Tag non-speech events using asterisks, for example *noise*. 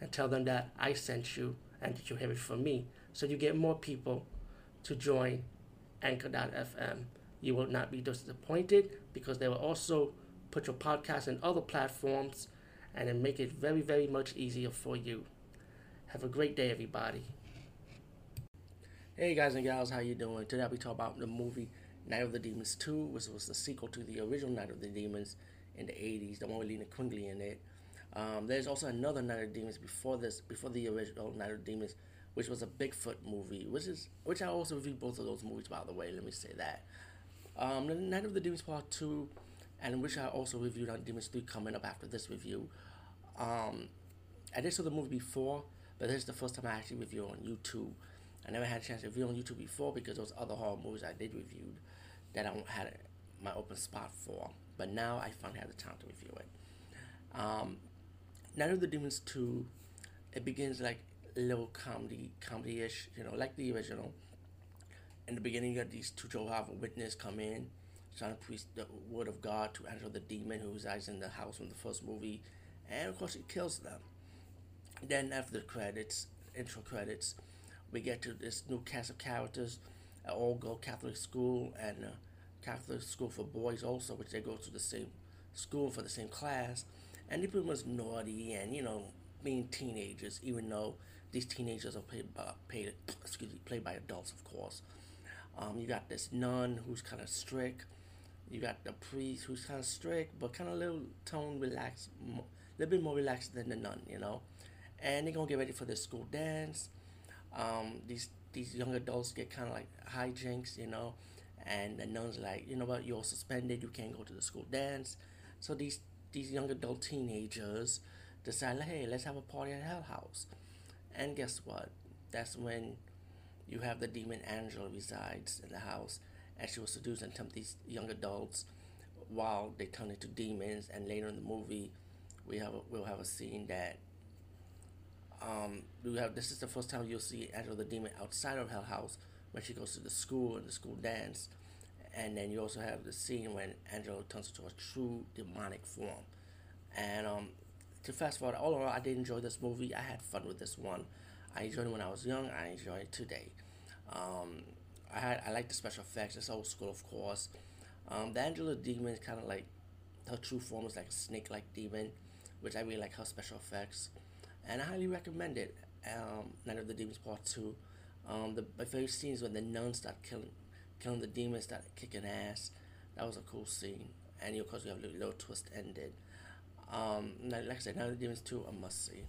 and tell them that I sent you and that you have it from me. So you get more people to join Anchor.fm. You will not be disappointed because they will also put your podcast in other platforms and then make it very, very much easier for you. Have a great day, everybody. Hey guys and gals, how you doing? Today be talking about the movie Night of the Demons 2, which was the sequel to the original Night of the Demons in the 80s, the one with Linnea Quigley in it. Um, there's also another Night of Demons before this, before the original Night of Demons, which was a Bigfoot movie, which is which I also reviewed both of those movies by the way. Let me say that. Um, the Night of the Demons Part Two, and which I also reviewed on Demons Three coming up after this review. Um, I did saw the movie before, but this is the first time I actually reviewed on YouTube. I never had a chance to review on YouTube before because those other horror movies I did review that I had my open spot for. But now I finally have the time to review it. Um, Night of the Demons 2, it begins like little comedy, comedy-ish, you know, like the original. In the beginning, you got these two Jehovah's Witnesses come in, trying to preach the word of God to Angela the demon who resides in the house from the first movie, and of course, he kills them. Then after the credits, intro credits, we get to this new cast of characters, an all-girl Catholic school and Catholic school for boys also, which they go to the same school for the same class and pretty much naughty and you know being teenagers, even though these teenagers are played by, paid, *clears throat* excuse me, played by adults, of course. Um, you got this nun who's kind of strict. You got the priest who's kind of strict, but kind of a little tone relaxed, a little bit more relaxed than the nun, you know. And they're gonna get ready for the school dance. Um, these these young adults get kind of like hijinks, you know, and the nun's like, you know what, you're suspended, you can't go to the school dance. So these these young adult teenagers decide, hey, let's have a party at Hell House. And guess what? That's when you have the demon Angela resides in the house, and she will seduce and tempt these young adults while they turn into demons. And later in the movie, we have a, we'll have a scene that um, we have. This is the first time you'll see Angela the demon outside of Hell House when she goes to the school and the school dance and then you also have the scene when Angela turns into a true demonic form. And um, to fast forward, all in all, I did enjoy this movie. I had fun with this one. I enjoyed it when I was young. I enjoy it today. Um, I had I like the special effects. It's old school, of course. Um, the Angela demon is kind of like her true form is like a snake-like demon, which I really like her special effects, and I highly recommend it. Um, Night of the Demons Part Two. Um, the my favorite scene is when the nuns start killing killing the demons, started kicking ass. That was a cool scene. And you of course, we have a little, little twist ended. Um, like I said, now the demons 2, a must see.